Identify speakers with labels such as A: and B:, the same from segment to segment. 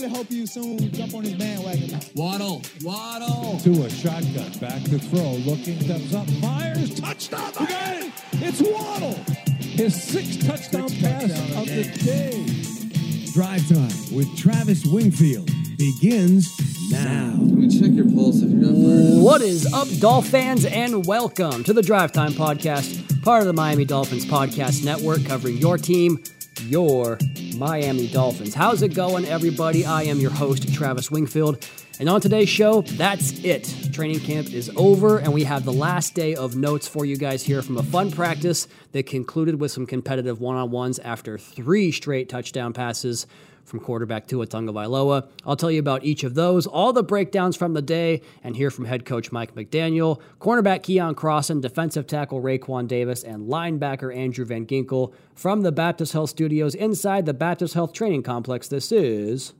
A: I really hope you soon jump on his bandwagon.
B: Waddle, Waddle.
C: To a shotgun, back to throw, looking, steps up, fires, touchdown! Again! It's Waddle! His sixth touchdown
A: Sixth
C: pass
A: touchdown
C: of the day.
D: Drive Time with Travis Wingfield begins now.
B: Can we check your pulse if you're not fired?
E: What is up, Dolph fans, and welcome to the Drive Time Podcast, part of the Miami Dolphins Podcast Network, covering your team, your Miami Dolphins. How's it going, everybody? I am your host, Travis Wingfield. And on today's show, that's it. Training camp is over, and we have the last day of notes for you guys here from a fun practice that concluded with some competitive one on ones after three straight touchdown passes from quarterback Tua Tagovailoa. I'll tell you about each of those, all the breakdowns from the day, and hear from head coach Mike McDaniel, cornerback Keion Crossen, defensive tackle Raekwon Davis, and linebacker Andrew Van Ginkel from the Baptist Health Studios inside the Baptist Health Training Complex. This is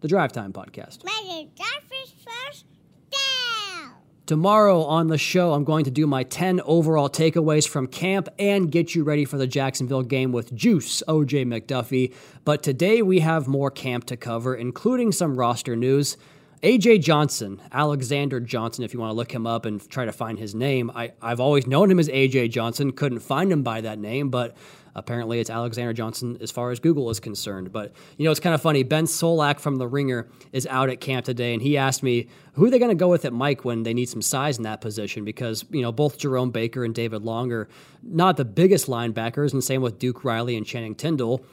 E: the Drive Time Podcast.
F: Major Dolphins first down.
E: Tomorrow on the show, I'm going to do my 10 overall takeaways from camp and get you ready for the Jacksonville game with Juice, OJ McDuffie. But today we have more camp to cover, including some roster news. AJ Johnson, Alexander Johnson, if you want to look him up and try to find his name. I, I've always known him as AJ Johnson, couldn't find him by that name, but apparently it's Alexander Johnson as far as Google is concerned. But, you know, it's kind of funny. Ben Solak from The Ringer is out at camp today, and he asked me, who are they going to go with at Mike when they need some size in that position? Because, you know, both Jerome Baker and David Long are not the biggest linebackers, and same with Duke Riley and Channing Tyndall.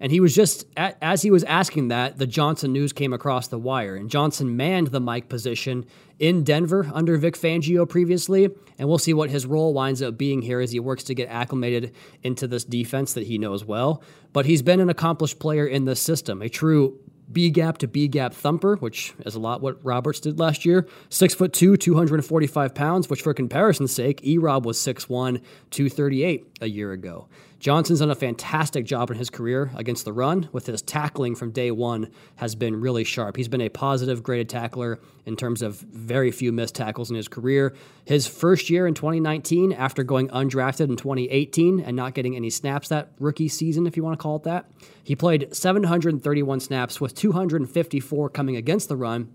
E: And he was just, as he was asking that, the Johnson news came across the wire. And Johnson manned the mic position in Denver under Vic Fangio previously. And we'll see what his role winds up being here as he works to get acclimated into this defense that he knows well. But he's been an accomplished player in this system, a true B gap to B gap thumper, which is a lot what Roberts did last year. Six foot two, 245 pounds, which for comparison's sake, E Rob was 6'1, 238 a year ago. Johnson's done a fantastic job in his career against the run, with his tackling from day one has been really sharp. He's been a positive graded tackler in terms of very few missed tackles in his career. His first year in 2019, after going undrafted in 2018 and not getting any snaps that rookie season, if you want to call it that, he played 731 snaps with 254 coming against the run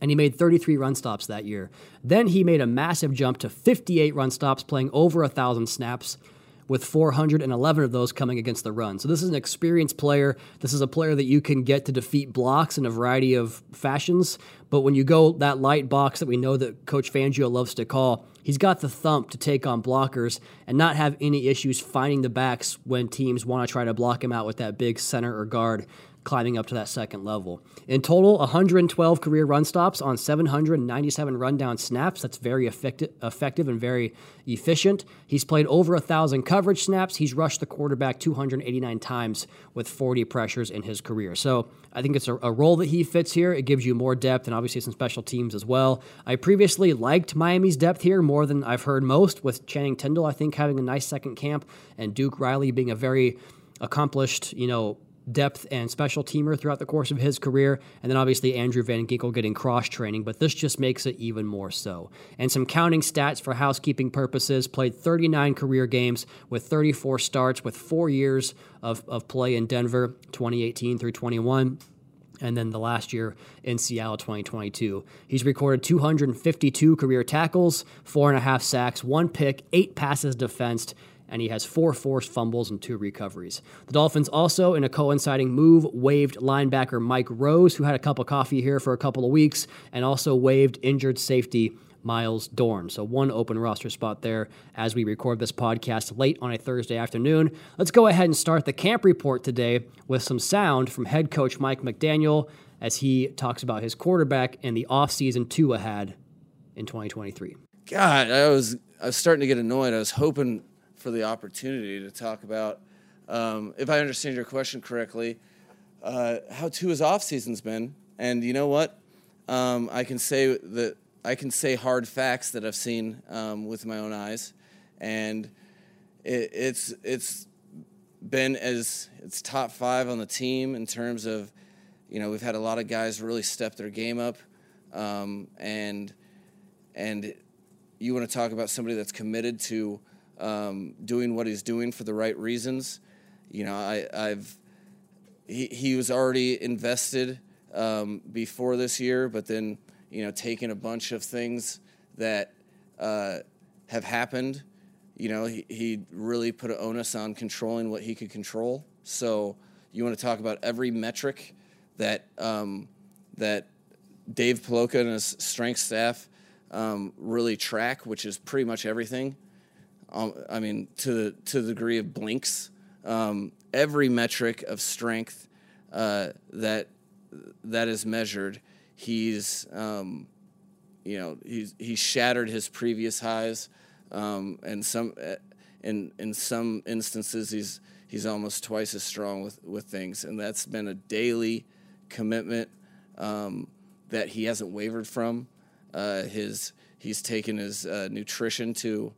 E: and he made 33 run stops that year. Then he made a massive jump to 58 run stops, playing over 1,000 snaps, with 411 of those coming against the run. So this is an experienced player. This is a player that you can get to defeat blocks in a variety of fashions. But when you go that light box that we know that Coach Fangio loves to call, he's got the thump to take on blockers and not have any issues finding the backs when teams want to try to block him out with that big center or guard climbing up to that second level. In total, 112 career run stops on 797 rundown snaps. That's very effective, effective and very efficient. He's played over 1,000 coverage snaps. He's rushed the quarterback 289 times with 40 pressures in his career. So I think it's a, a role that he fits here. It gives you more depth and obviously some special teams as well. I previously liked Miami's depth here more than I've heard most, with Channing Tyndall, I think, having a nice second camp, and Duke Riley being a very accomplished, you know, depth and special teamer throughout the course of his career, and then obviously Andrew Van Ginkel getting cross training, but this just makes it even more so. And some counting stats for housekeeping purposes played 39 career games with 34 starts with four years of, of play in Denver, 2018 through 21 and then the last year in Seattle 2022. He's recorded 252 career tackles, four and a half sacks, one pick, eight passes defensed, and he has four forced fumbles and two recoveries. The Dolphins also, in a coinciding move, waived linebacker Mike Rose, who had a cup of coffee here for a couple of weeks, and also waived injured safety Myles Dorn. So one open roster spot there as we record this podcast late on a Thursday afternoon. Let's go ahead and start the camp report today with some sound from head coach Mike McDaniel as he talks about his quarterback and the offseason Tua had in 2023.
B: God, I was I was starting to get annoyed. I was hoping for the opportunity to talk about, um, if I understand your question correctly, uh, how Tua's off season's been. And you know what? Um, I can say that I can say hard facts that I've seen um, with my own eyes, and it, it's it's been as it's top five on the team in terms of, you know, we've had a lot of guys really step their game up, um, and and you want to talk about somebody that's committed to um, doing what he's doing for the right reasons. You know, I, I've he, he was already invested um, before this year, but then you know taking a bunch of things that uh, have happened. You know, he, he really put an onus on controlling what he could control. So you want to talk about every metric that um, that Dave Puloka and his strength staff um, really track, which is pretty much everything. I mean, to the to the degree of blinks, um, every metric of strength uh, that that is measured, he's um, you know he's he shattered his previous highs, um, and some uh, in in some instances he's he's almost twice as strong with with things, and that's been a daily commitment um, that he hasn't wavered from. Uh, his he's taken his uh, nutrition to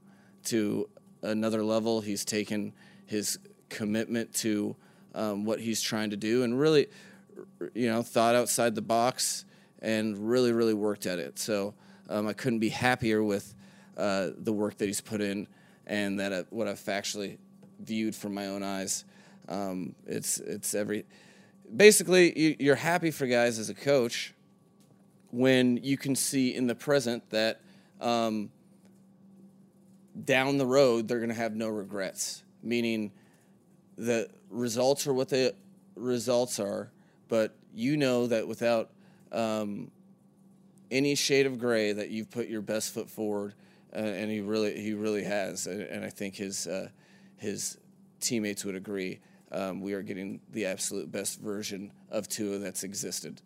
B: to another level. He's taken his commitment to um, what he's trying to do, and really, you know, thought outside the box and really, really worked at it. So um, I couldn't be happier with uh, the work that he's put in and that uh, what I've factually viewed from my own eyes. Um, it's it's every basically you, are happy for guys as a coach when you can see in the present that um, down the road they're going to have no regrets. Meaning, the results are what the results are, but you know that without um, any shade of gray that you've put your best foot forward, uh, and he really he really has, and, and I think his uh, his teammates would agree. Um, we are getting the absolute best version of Tua that's existed.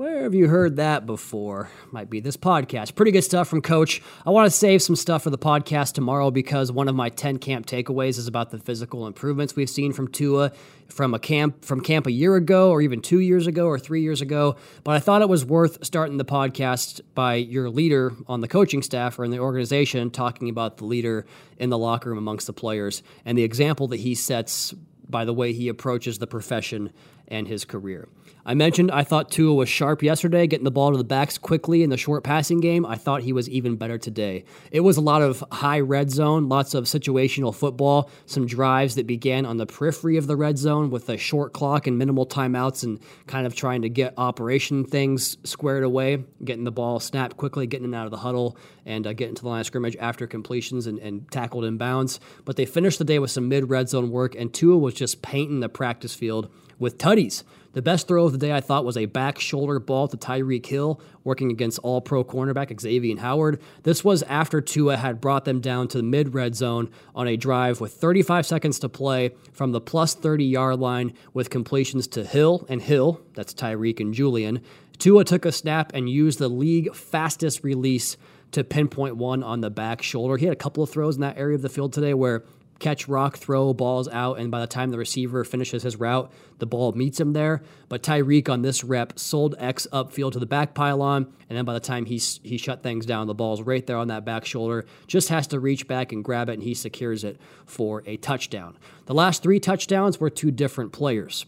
E: Where have you heard that before? Might be this podcast. Pretty good stuff from Coach. I want to save some stuff for the podcast tomorrow because one of my 10 camp takeaways is about the physical improvements we've seen from Tua from a camp from camp a year ago or even 2 years ago or 3 years ago, but I thought it was worth starting the podcast by your leader on the coaching staff or in the organization talking about the leader in the locker room amongst the players and the example that he sets by the way he approaches the profession and his career. I mentioned I thought Tua was sharp yesterday, getting the ball to the backs quickly in the short passing game. I thought he was even better today. It was a lot of high red zone, lots of situational football, some drives that began on the periphery of the red zone with a short clock and minimal timeouts and kind of trying to get operation things squared away, getting the ball snapped quickly, getting it out of the huddle, and uh, getting to the line of scrimmage after completions and, and tackled inbounds. But they finished the day with some mid red zone work, and Tua was just painting the practice field with tutties. The best throw of the day, I thought, was a back shoulder ball to Tyreek Hill, working against all pro cornerback Xavier Howard. This was after Tua had brought them down to the mid red zone on a drive with 35 seconds to play from the plus 30 yard line with completions to Hill and Hill, that's Tyreek and Julian. Tua took a snap and used the league fastest release to pinpoint one on the back shoulder. He had a couple of throws in that area of the field today where catch, rock, throw, balls out, and by the time the receiver finishes his route, the ball meets him there. But Tyreek on this rep sold X upfield to the back pylon, and then by the time he, he shut things down, the ball's right there on that back shoulder. Just has to reach back and grab it, and he secures it for a touchdown. The last three touchdowns were two different players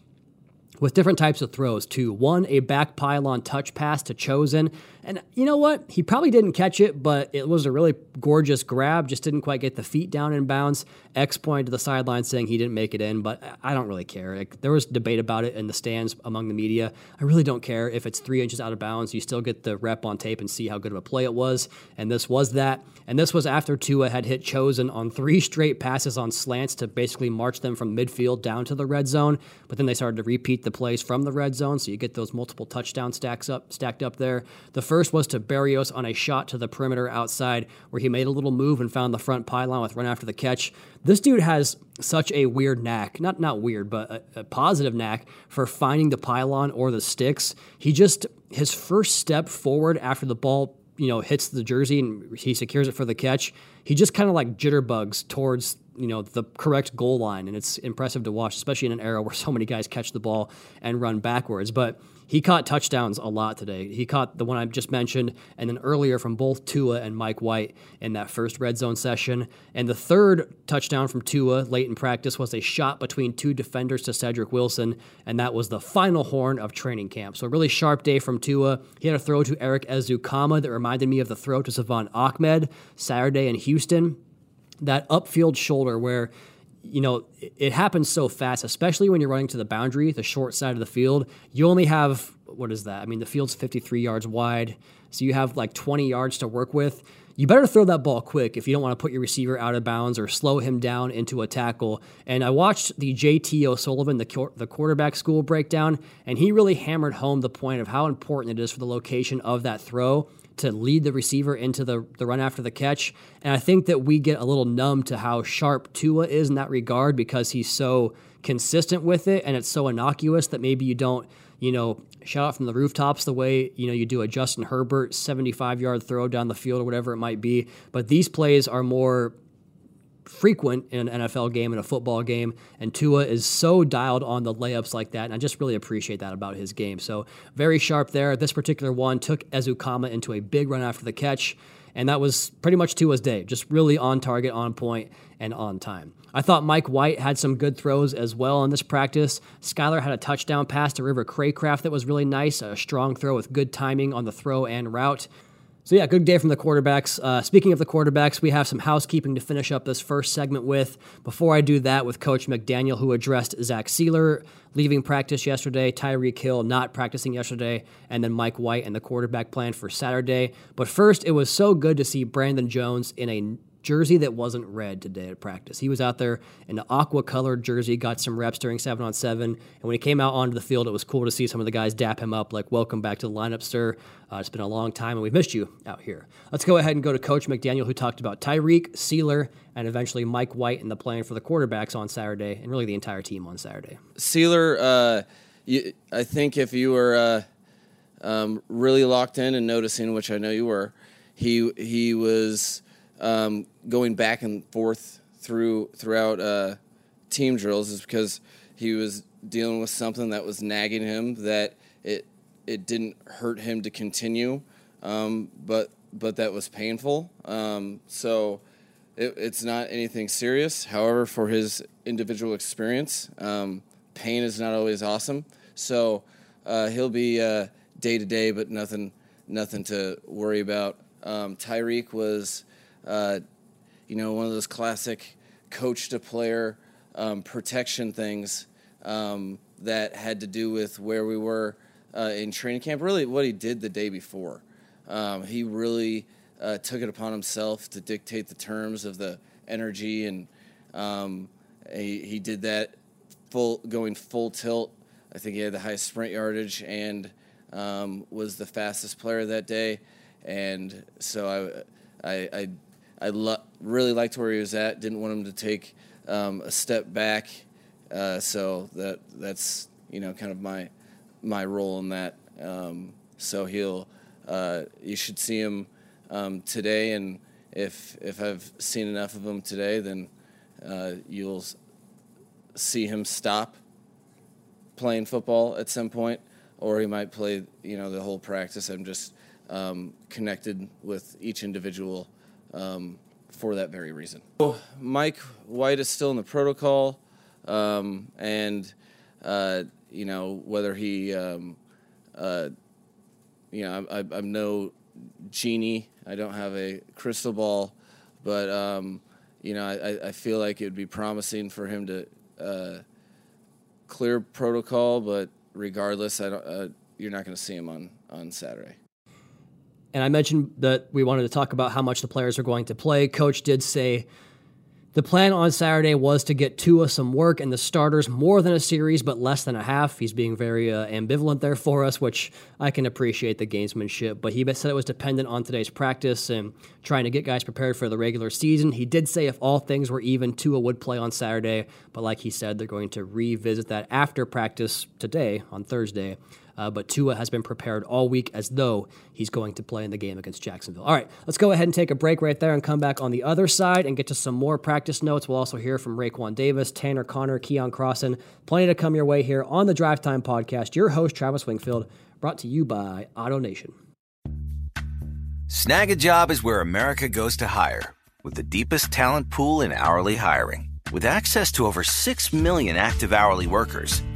E: with different types of throws too. One, a back pylon touch pass to Chosen. And you know what? He probably didn't catch it, but it was a really gorgeous grab. Just didn't quite get the feet down in bounds. X pointed to the sideline saying he didn't make it in, but I don't really care. Like, there was debate about it in the stands among the media. I really don't care if it's three inches out of bounds. You still get the rep on tape and see how good of a play it was. And this was that. And this was after Tua had hit Chosen on three straight passes on slants to basically march them from midfield down to the red zone. But then they started to repeat the plays from the red zone, so you get those multiple touchdown stacks up stacked up there. The first was to Berrios on a shot to the perimeter outside where he made a little move and found the front pylon with run after the catch. This dude has such a weird knack, not not weird, but a, a positive knack for finding the pylon or the sticks. He just his first step forward after the ball you know hits the jersey and he secures it for the catch he just kind of like jitterbugs towards you know the correct goal line, and it's impressive to watch, especially in an era where so many guys catch the ball and run backwards. But he caught touchdowns a lot today. He caught the one I just mentioned, and then earlier from both Tua and Mike White in that first red zone session. And the third touchdown from Tua late in practice was a shot between two defenders to Cedric Wilson, and that was the final horn of training camp. So a really sharp day from Tua. He had a throw to Erik Ezukanma that reminded me of the throw to Salvon Ahmed Saturday in Houston that upfield shoulder where you know it happens so fast especially when you're running to the boundary the short side of the field. You only have what is that? I mean the field's 53 yards wide so you have like 20 yards to work with. You better throw that ball quick if you don't want to put your receiver out of bounds or slow him down into a tackle. And I watched the JT O'Sullivan, the, the quarterback school breakdown, and he really hammered home the point of how important it is for the location of that throw to lead the receiver into the, the run after the catch. And I think that we get a little numb to how sharp Tua is in that regard because he's so consistent with it and it's so innocuous that maybe you don't, you know, shout out from the rooftops the way, you know, you do a Justin Herbert 75 yard throw down the field or whatever it might be. But these plays are more frequent in an NFL game and a football game. And Tua is so dialed on the layups like that. And I just really appreciate that about his game. So very sharp there. This particular one took Ezukanma into a big run after the catch. And that was pretty much Tua's day, just really on target, on point, and on time. I thought Mike White had some good throws as well in this practice. Skylar had a touchdown pass to River Cracraft that was really nice, a strong throw with good timing on the throw and route. So, yeah, good day from the quarterbacks. Uh, speaking of the quarterbacks, we have some housekeeping to finish up this first segment with. Before I do that, with Coach McDaniel, who addressed Zach Sieler leaving practice yesterday, Tyreek Hill not practicing yesterday, and then Mike White and the quarterback plan for Saturday. But first, it was so good to see Brandon Jones in a jersey that wasn't red today at practice. He was out there in the aqua colored jersey, got some reps during seven on seven. And when he came out onto the field, it was cool to see some of the guys dap him up, like, welcome back to the lineup, sir. Uh, it's been a long time and we've missed you out here. Let's go ahead and go to Coach McDaniel, who talked about Tyreek, Sieler, and eventually Mike White and the plan for the quarterbacks on Saturday and really the entire team on Saturday.
B: Sieler, uh, you, I think if you were uh, um, really locked in and noticing, which I know you were, he he was um, going back and forth through throughout uh, team drills is because he was dealing with something that was nagging him that it it didn't hurt him to continue, um, but but that was painful. Um, so it, it's not anything serious. However, for his individual experience, um, pain is not always awesome. So uh, he'll be day to day, but nothing nothing to worry about. Um, Tyreek was uh, you know, one of those classic coach to player um, protection things um, that had to do with where we were uh, in training camp. Really, what he did the day before. Um, he really uh, took it upon himself to dictate the terms of the energy, and um, he, he did that full going full tilt. I think he had the highest sprint yardage and um, was the fastest player that day. And so I, I, I I lo- really liked where he was at. Didn't want him to take um, a step back. Uh, so that that's you know kind of my my role in that. Um, so he'll uh, you should see him um, today, and if if I've seen enough of him today, then uh, you'll see him stop playing football at some point, or he might play you know the whole practice. I'm just um, connected with each individual um, for that very reason. So Mike White is still in the protocol, um, and uh, you know whether he, um, uh, you know, I, am no genie. I don't have a crystal ball, but um, you know, I, I, feel like it would be promising for him to uh, clear protocol. But regardless, I don't. Uh, you're not going to see him on on Saturday.
E: And I mentioned that we wanted to talk about how much the players are going to play. Coach did say the plan on Saturday was to get Tua some work and the starters more than a series, but less than a half. He's being very uh, ambivalent there for us, which I can appreciate the gamesmanship. But he said it was dependent on today's practice and trying to get guys prepared for the regular season. He did say if all things were even, Tua would play on Saturday. But like he said, they're going to revisit that after practice today on Thursday Uh, but Tua has been prepared all week as though he's going to play in the game against Jacksonville. All right, let's go ahead and take a break right there and come back on the other side and get to some more practice notes. We'll also hear from Raekwon Davis, Tanner Conner, Keion Crossen. Plenty to come your way here on the Drive Time Podcast. Your host, Travis Wingfield, brought to you by AutoNation.
G: Snag a job is where America goes to hire, with the deepest talent pool in hourly hiring. With access to over 6 million active hourly workers,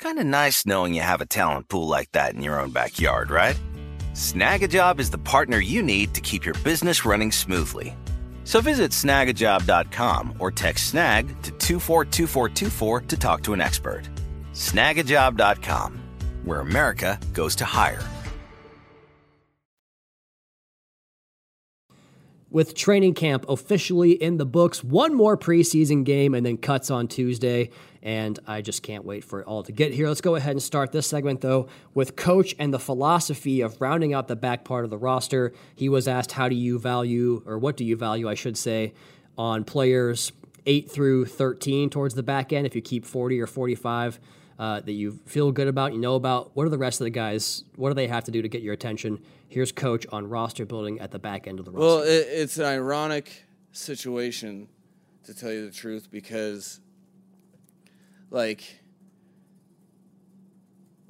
G: Kind of nice knowing you have a talent pool like that in your own backyard, right? Snagajob is the partner you need to keep your business running smoothly. So visit snagajob.com or text snag to 242424 to talk to an expert. Snagajob.com, where America goes to hire.
E: with training camp officially in the books. One more preseason game and then cuts on Tuesday. And I just can't wait for it all to get here. Let's go ahead and start this segment, though, with coach and the philosophy of rounding out the back part of the roster. He was asked, How do you value, or what do you value, I should say, on players 8 through 13 towards the back end? If you keep 40 or 45 uh, that you feel good about, you know about, what are the rest of the guys? What do they have to do to get your attention? Here's coach on roster building at the back end of the roster.
B: Well, it, it's an ironic situation, to tell you the truth, because like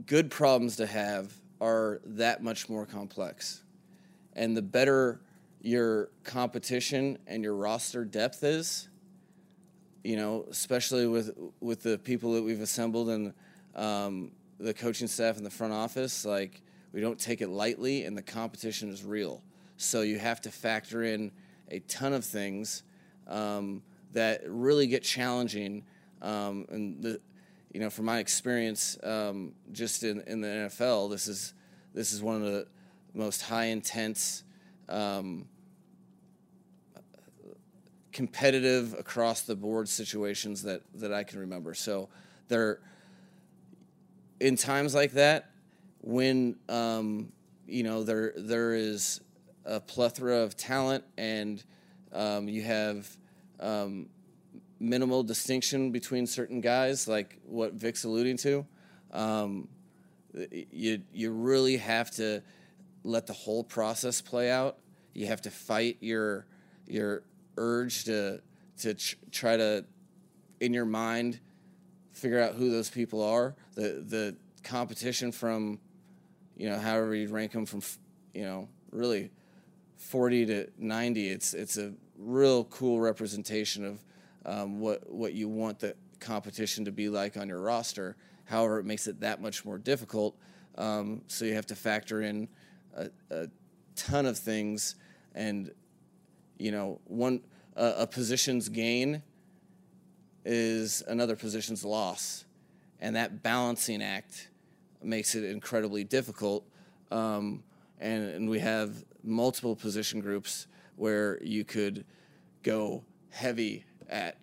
B: good problems to have are that much more complex. And the better your competition and your roster depth is, you know, especially with with the people that we've assembled and um, the coaching staff in the front office, like we don't take it lightly, and the competition is real. So you have to factor in a ton of things um, that really get challenging. Um, and the, you know, from my experience, um, just in, in the NFL, this is this is one of the most high intense, um, competitive across the board situations that that I can remember. So there, in times like that, when um, you know there there is a plethora of talent and um, you have um, minimal distinction between certain guys, like what Vic's alluding to. Um, you you really have to let the whole process play out. You have to fight your your urge to to ch- try to in your mind figure out who those people are. The the competition from you know however you rank them from you know really 40 to 90. It's it's a real cool representation of um, what what you want the competition to be like on your roster. However, it makes it that much more difficult. Um, so you have to factor in a, a, ton of things, and you know, one a position's gain is another position's loss, and that balancing act makes it incredibly difficult. Um, and, and we have multiple position groups where you could go heavy at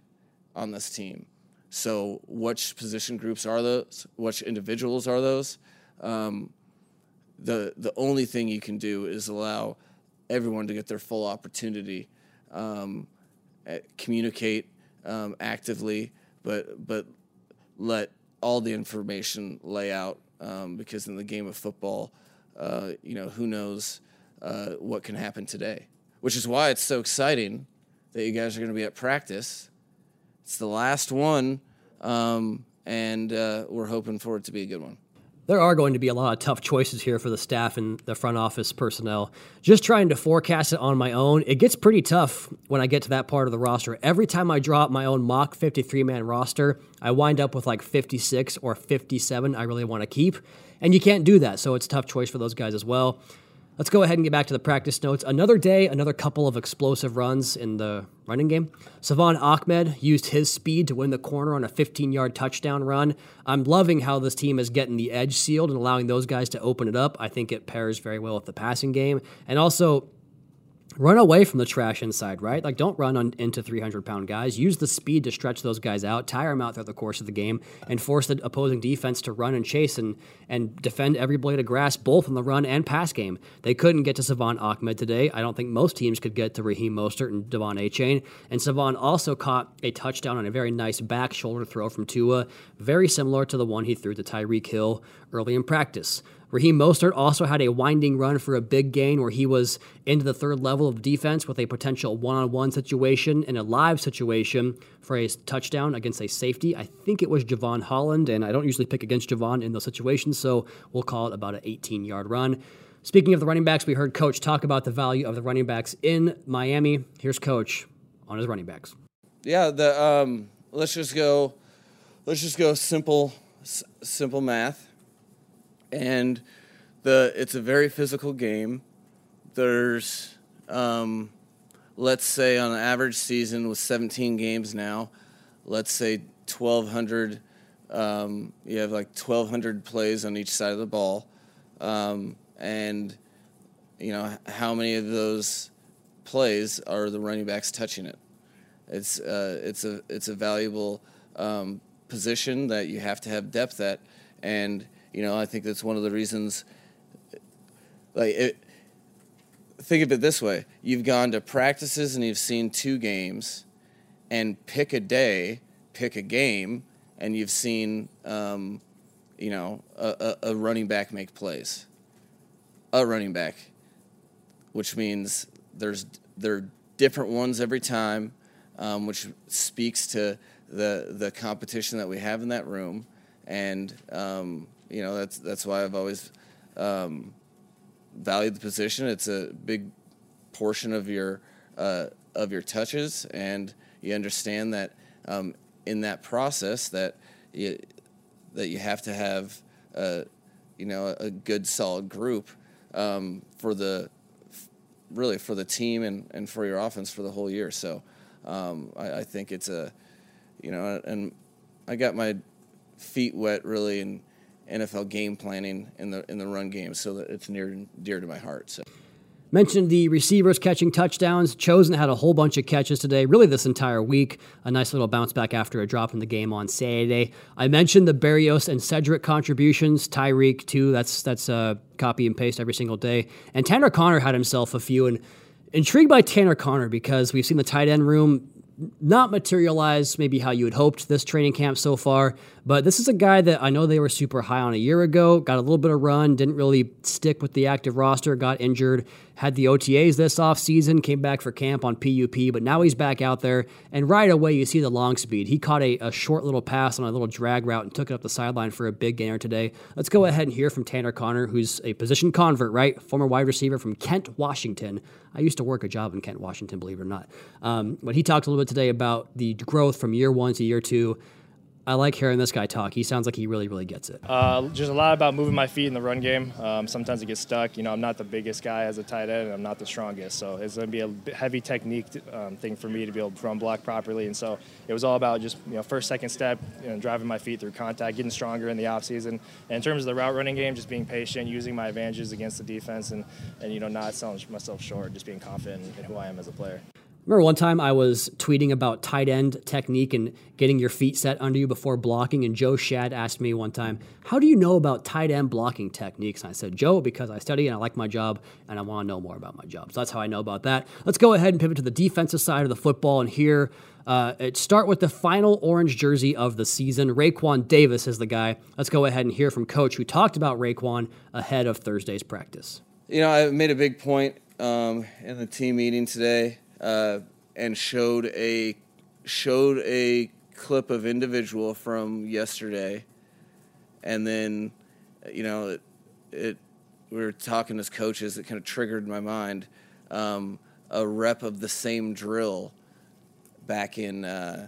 B: on this team. So, which position groups are those? Which individuals are those? Um, the the only thing you can do is allow everyone to get their full opportunity, um, communicate um, actively, but but let all the information lay out um, because in the game of football, uh, you know who knows uh, what can happen today, which is why it's so exciting that you guys are going to be at practice. It's the last one, um, and uh, we're hoping for it to be a good one.
E: There are going to be a lot of tough choices here for the staff and the front office personnel. Just trying to forecast it on my own, it gets pretty tough when I get to that part of the roster. Every time I draw up my own mock 53 man roster, I wind up with like 56 or 57 I really want to keep. And you can't do that, so it's tough choice for those guys as well. Let's go ahead and get back to the practice notes. Another day, another couple of explosive runs in the running game. Salvon Ahmed used his speed to win the corner on a 15 yard touchdown run. I'm loving how this team is getting the edge sealed and allowing those guys to open it up. I think it pairs very well with the passing game. And also, run away from the trash inside, right? Like, don't run on, into 300 pound guys. Use the speed to stretch those guys out, tire them out throughout the course of the game, and force the opposing defense to run and chase and, and defend every blade of grass, both in the run and pass game. They couldn't get to Salvon Ahmed today. I don't think most teams could get to Raheem Mostert and De'Von Achane. And Salvon also caught a touchdown on a very nice back shoulder throw from Tua, very similar to the one he threw to Tyreek Hill early in practice. Raheem Mostert also had a winding run for a big gain where he was into the third level of defense with a potential one on one situation and a live situation for a touchdown against a safety. I think it was Jevon Holland, and I don't usually pick against Jevon in those situations, so we'll call it about an 18 yard run. Speaking of the running backs, we heard Coach talk about the value of the running backs in Miami. Here's Coach on his running backs.
B: Yeah, the um, let's just go, let's just go simple, s- simple math and the it's a very physical game. There's, um, let's say, on an average season with 17 games now, let's say 1,200. Um, you have like 1,200 plays on each side of the ball, um, and you know how many of those plays are the running backs touching it. It's uh, it's a it's a valuable um, position that you have to have depth at, and you know, I think that's one of the reasons. Like, it, think of it this way: you've gone to practices and you've seen two games, and pick a day, pick a game, and you've seen, um, you know, a, a, a running back make plays. A running back, which means there's there are different ones every time, um, which speaks to the the competition that we have in that room, and um, you know, that's that's why I've always um, valued the position. It's a big portion of your uh, of your touches, and you understand that um, in that process that you that you have to have a, you know a good solid group um, for the really for the team and, and for your offense for the whole year. So um, I, I think it's a you know and I got my feet wet really in NFL game planning in the in the run game, so that it's near and dear to my heart. So.
E: Mentioned the receivers catching touchdowns. Chosen had a whole bunch of catches today, really this entire week. A nice little bounce back after a drop in the game on Saturday. I mentioned the Berrios and Cedric contributions. Tyreek too. That's that's a copy and paste every single day. And Tanner Conner had himself a few. And intrigued by Tanner Conner because we've seen the tight end room not materialize maybe how you had hoped this training camp so far. But this is a guy that I know they were super high on a year ago, got a little bit of run, didn't really stick with the active roster, got injured, had the OTAs this offseason, came back for camp on PUP, but now he's back out there. And right away, you see the long speed. He caught a, a short little pass on a little drag route and took it up the sideline for a big gainer today. Let's go ahead and hear from Tanner Conner, who's a position convert, right? Former wide receiver from Kent, Washington. I used to work a job in Kent, Washington, believe it or not. Um, but he talked a little bit today about the growth from year one to year two I like hearing this guy talk. He sounds like he really, really gets it.
H: Uh, just a lot about moving my feet in the run game. Um, sometimes it gets stuck. You know, I'm not the biggest guy as a tight end, and I'm not the strongest. So it's going to be a heavy technique um, thing for me to be able to run block properly. And so it was all about just you know first, second step, you know, driving my feet through contact, getting stronger in the offseason. And in terms of the route running game, just being patient, using my advantages against the defense, and and you know not selling myself short, just being confident in who I am as a player.
E: Remember one time I was tweeting about tight end technique and getting your feet set under you before blocking, and Joe Schad asked me one time, How do you know about tight end blocking techniques? And I said, Joe, because I study and I like my job and I want to know more about my job. So that's how I know about that. Let's go ahead and pivot to the defensive side of the football and here. Uh, start with the final orange jersey of the season. Raekwon Davis is the guy. Let's go ahead and hear from Coach, who talked about Raekwon ahead of Thursday's practice.
B: You know, I made a big point um, in the team meeting today uh, and showed a showed a clip of individual from yesterday, and then you know it, it we were talking as coaches. It kind of triggered my mind um, a rep of the same drill back in uh,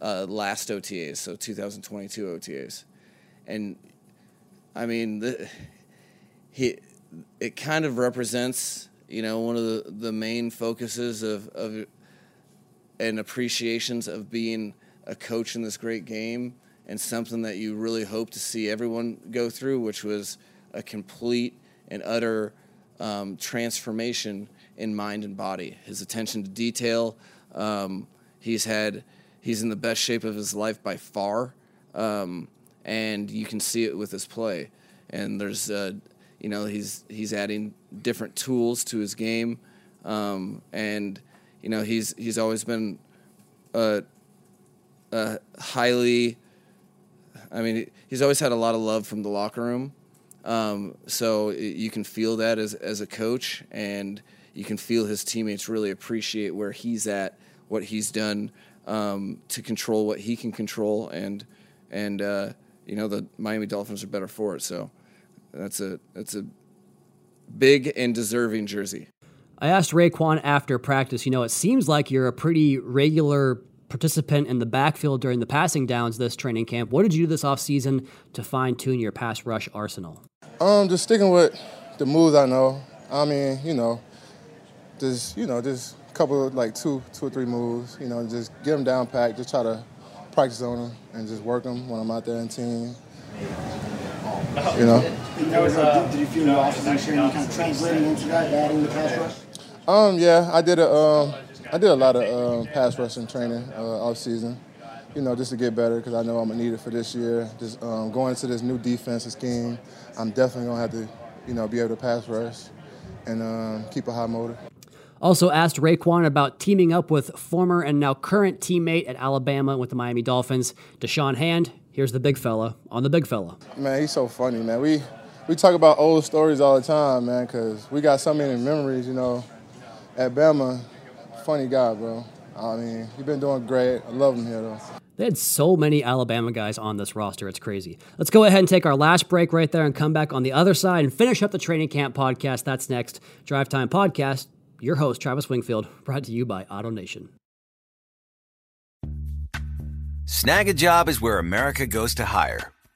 B: uh, last OTAs, so 2022 OTAs, and I mean the, he it kind of represents, you know, one of the, the main focuses of, of and appreciations of being a coach in this great game and something that you really hope to see everyone go through, which was a complete and utter um, transformation in mind and body. His attention to detail, um, he's had, he's in the best shape of his life by far, um, and you can see it with his play. And there's, you know, he's he's adding different tools to his game, um, and you know he's he's always been a, a highly. I mean, he's always had a lot of love from the locker room, um, so you can feel that as as a coach, and you can feel his teammates really appreciate where he's at, what he's done um, to control what he can control, and and uh, you know the Miami Dolphins are better for it. So that's a that's a big and deserving jersey.
E: I asked Raekwon after practice, you know, it seems like you're a pretty regular participant in the backfield during the passing downs this training camp. What did you do this offseason to fine tune your pass rush arsenal?
I: Um, just sticking with the moves I know. I mean, you know, just you know, just a couple of, like two, two or three moves. You know, just get them down packed. Just try to practice on them and just work them when I'm out there in team. You know.
J: That was, uh, did you feel your offensive training kind of translating into that, adding the pass rush?
I: Um, yeah, I did a um, I did a lot of um, pass rushing training uh, off season. You know, just to get better because I know I'm gonna need it for this year. Just um, going into this new defensive scheme, I'm definitely gonna have to, you know, be able to pass rush and um, keep a high motor.
E: Also asked Raekwon about teaming up with former and now current teammate at Alabama with the Miami Dolphins, Da'Shawn Hand. Here's the big fella on the big fella.
I: Man, he's so funny, man. We we talk about old stories all the time, man, because we got so many memories, you know. At Bama, funny guy, bro. I mean, he's been doing great. I love him here, though.
E: They had so many Alabama guys on this roster. It's crazy. Let's go ahead and take our last break right there and come back on the other side and finish up the training camp podcast. That's next. Drive Time Podcast. Your host, Travis Wingfield, brought to you by AutoNation.
G: Snag a job is where America goes to hire,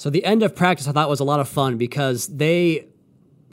E: So the end of practice I thought was a lot of fun because they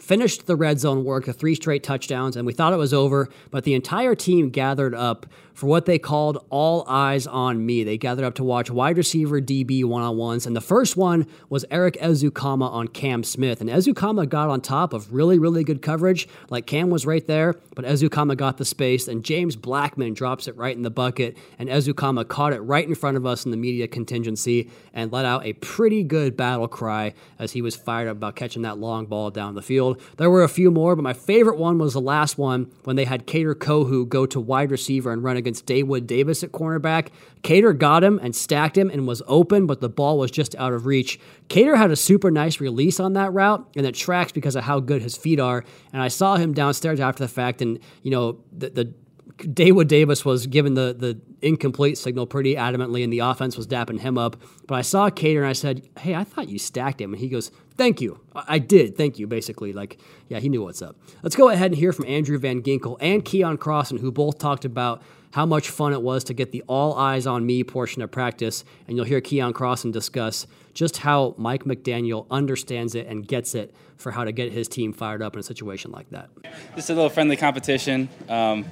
E: finished the red zone work, the three straight touchdowns, and we thought it was over, but the entire team gathered up for what they called All Eyes on Me. They gathered up to watch wide receiver DB one on ones, and the first one was Erik Ezukanma on Cam Smith. And Ezukanma got on top of really, really good coverage. Like Cam was right there, but Ezukanma got the space, and James Blackman drops it right in the bucket, and Ezukanma caught it right in front of us in the media contingency and let out a pretty good battle cry as he was fired up about catching that long ball down the field. There were a few more, but my favorite one was the last one when they had Kader Kohou go to wide receiver and run against Daewood Davis at cornerback. Kader got him and stacked him and was open, but the ball was just out of reach. Kader had a super nice release on that route, and it tracks because of how good his feet are. And I saw him downstairs after the fact, and you know the, the Daewood Davis was given the the incomplete signal pretty adamantly, and the offense was dapping him up. But I saw Kader and I said, "Hey, I thought you stacked him," and he goes, "Thank you, I did. Thank you." Basically, like, yeah, he knew what's up. Let's go ahead and hear from Andrew Van Ginkel and Keion Crossen, who both talked about how much fun it was to get the all eyes on me portion of practice. And you'll hear Keion Crossen discuss just how Mike McDaniel understands it and gets it for how to get his team fired up in a situation like that.
K: Just a little friendly competition. Um,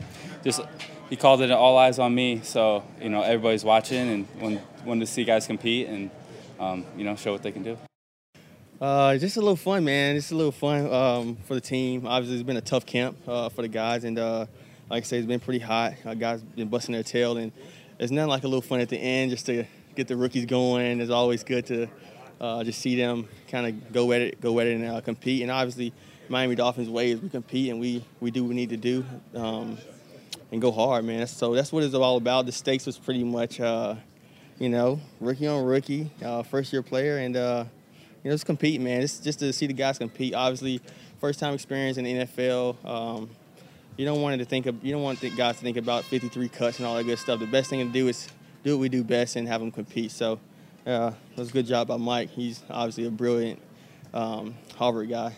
K: just he called it an all eyes on me, so you know everybody's watching and wanted to see guys compete and um, you know show what they can do.
L: Uh, just a little fun, man. Just a little fun um, for the team. Obviously, it's been a tough camp uh, for the guys, and uh, like I say, it's been pretty hot. Our guys been busting their tail, and it's nothing like a little fun at the end just to get the rookies going. It's always good to uh, just see them kind of go at it, go at it, and uh, compete. And obviously, Miami Dolphins' way is we compete and we we do what we need to do um, and go hard, man. So that's what it's all about. The stakes was pretty much, uh, you know, rookie on rookie, uh, first year player, and uh, you know, just compete, man. It's just to see the guys compete. Obviously, first time experience in the NFL. Um, you don't want to think of, you don't want guys to think about 53 cuts and all that good stuff. The best thing to do is do what we do best and have them compete. So, uh, was a good job by Mike. He's obviously a brilliant um, Harvard guy.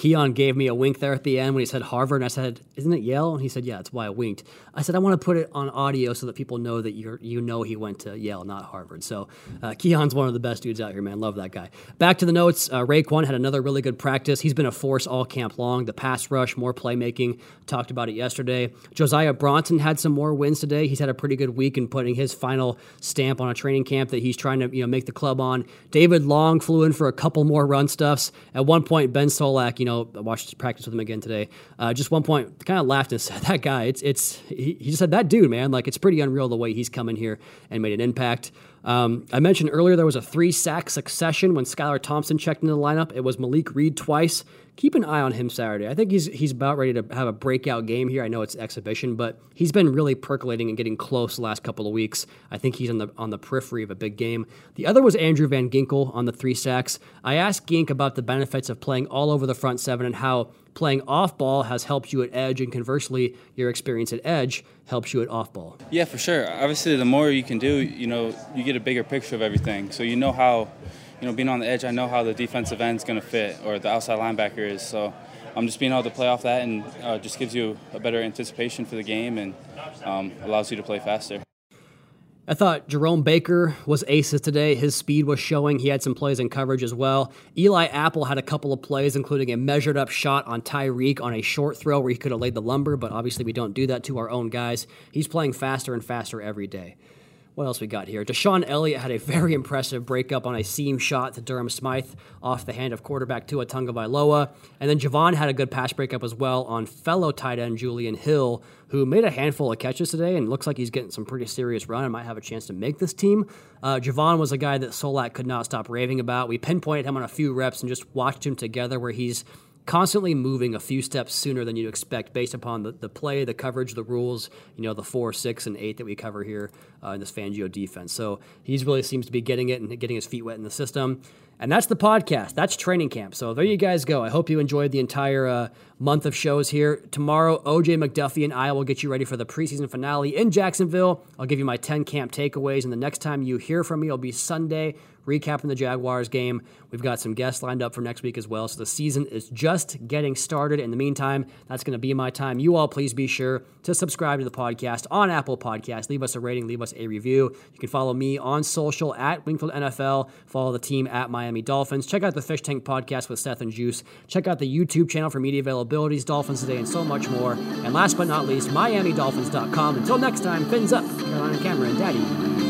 E: Keion gave me a wink there at the end when he said Harvard, and I said, "Isn't it Yale?" And he said, "Yeah, that's why I winked." I said, "I want to put it on audio so that people know that you you know he went to Yale, not Harvard." So uh, Keion's one of the best dudes out here, man. Love that guy. Back to the notes. Uh, Raekwon had another really good practice. He's been a force all camp long. The pass rush, more playmaking. Talked about it yesterday. Josiah Bronson had some more wins today. He's had a pretty good week in putting his final stamp on a training camp that he's trying to you know make the club on. David Long flew in for a couple more run stuffs. At one point, Ben Solak, you know, watched practice with him again today. Uh, just one point, kind of laughed and said, "That guy, it's it's." He, he just said, "That dude, man, like it's pretty unreal the way he's come in here and made an impact." Um, I mentioned earlier there was a three sack succession when Skylar Thompson checked into the lineup. It was Malik Reed twice. Keep an eye on him Saturday. I think he's he's about ready to have a breakout game here. I know it's exhibition, but he's been really percolating and getting close the last couple of weeks. I think he's on the on the periphery of a big game. The other was Andrew Van Ginkel on the three sacks. I asked Gink about the benefits of playing all over the front seven and how playing off ball has helped you at edge, and conversely, your experience at edge helps you at off ball.
K: Yeah, for sure. Obviously, the more you can do, you know, you get a bigger picture of everything. So you know how, you know, being on the edge, I know how the defensive end's going to fit or the outside linebacker is. So I'm just being able to play off that and uh, just gives you a better anticipation for the game and um, allows you to play faster.
E: I thought Jerome Baker was aces today. His speed was showing. He had some plays in coverage as well. Eli Apple had a couple of plays, including a measured up shot on Tyreek on a short throw where he could have laid the lumber, but obviously we don't do that to our own guys. He's playing faster and faster every day. What else we got here? DeShon Elliott had a very impressive breakup on a seam shot to Durham Smythe off the hand of quarterback Tua Tagovailoa. And then Jevon had a good pass breakup as well on fellow tight end Julian Hill, who made a handful of catches today and looks like he's getting some pretty serious run and might have a chance to make this team. Uh, Jevon was a guy that Solak could not stop raving about. We pinpointed him on a few reps and just watched him together where he's constantly moving a few steps sooner than you'd expect based upon the, the play, the coverage, the rules, you know, the four, six, and eight that we cover here uh, in this Fangio defense. So he's really seems to be getting it and getting his feet wet in the system. And that's the podcast. That's training camp. So there you guys go. I hope you enjoyed the entire uh, month of shows here. Tomorrow, OJ McDuffie and I will get you ready for the preseason finale in Jacksonville. I'll give you my 10 camp takeaways. And the next time you hear from me, it'll be Sunday, recapping the Jaguars game. We've got some guests lined up for next week as well. So the season is just getting started. In the meantime, that's going to be my time. You all, please be sure to subscribe to the podcast on Apple Podcasts. Leave us a rating, leave us a review. You can follow me on social at Wingfield NFL. Follow the team at Miami Dolphins. Check out the Fish Tank podcast with Seth and Juice. Check out the YouTube channel for media availabilities, Dolphins Today, and so much more. And last but not least, MiamiDolphins.com. Until next time, fins up, Carolina Cameron, Daddy.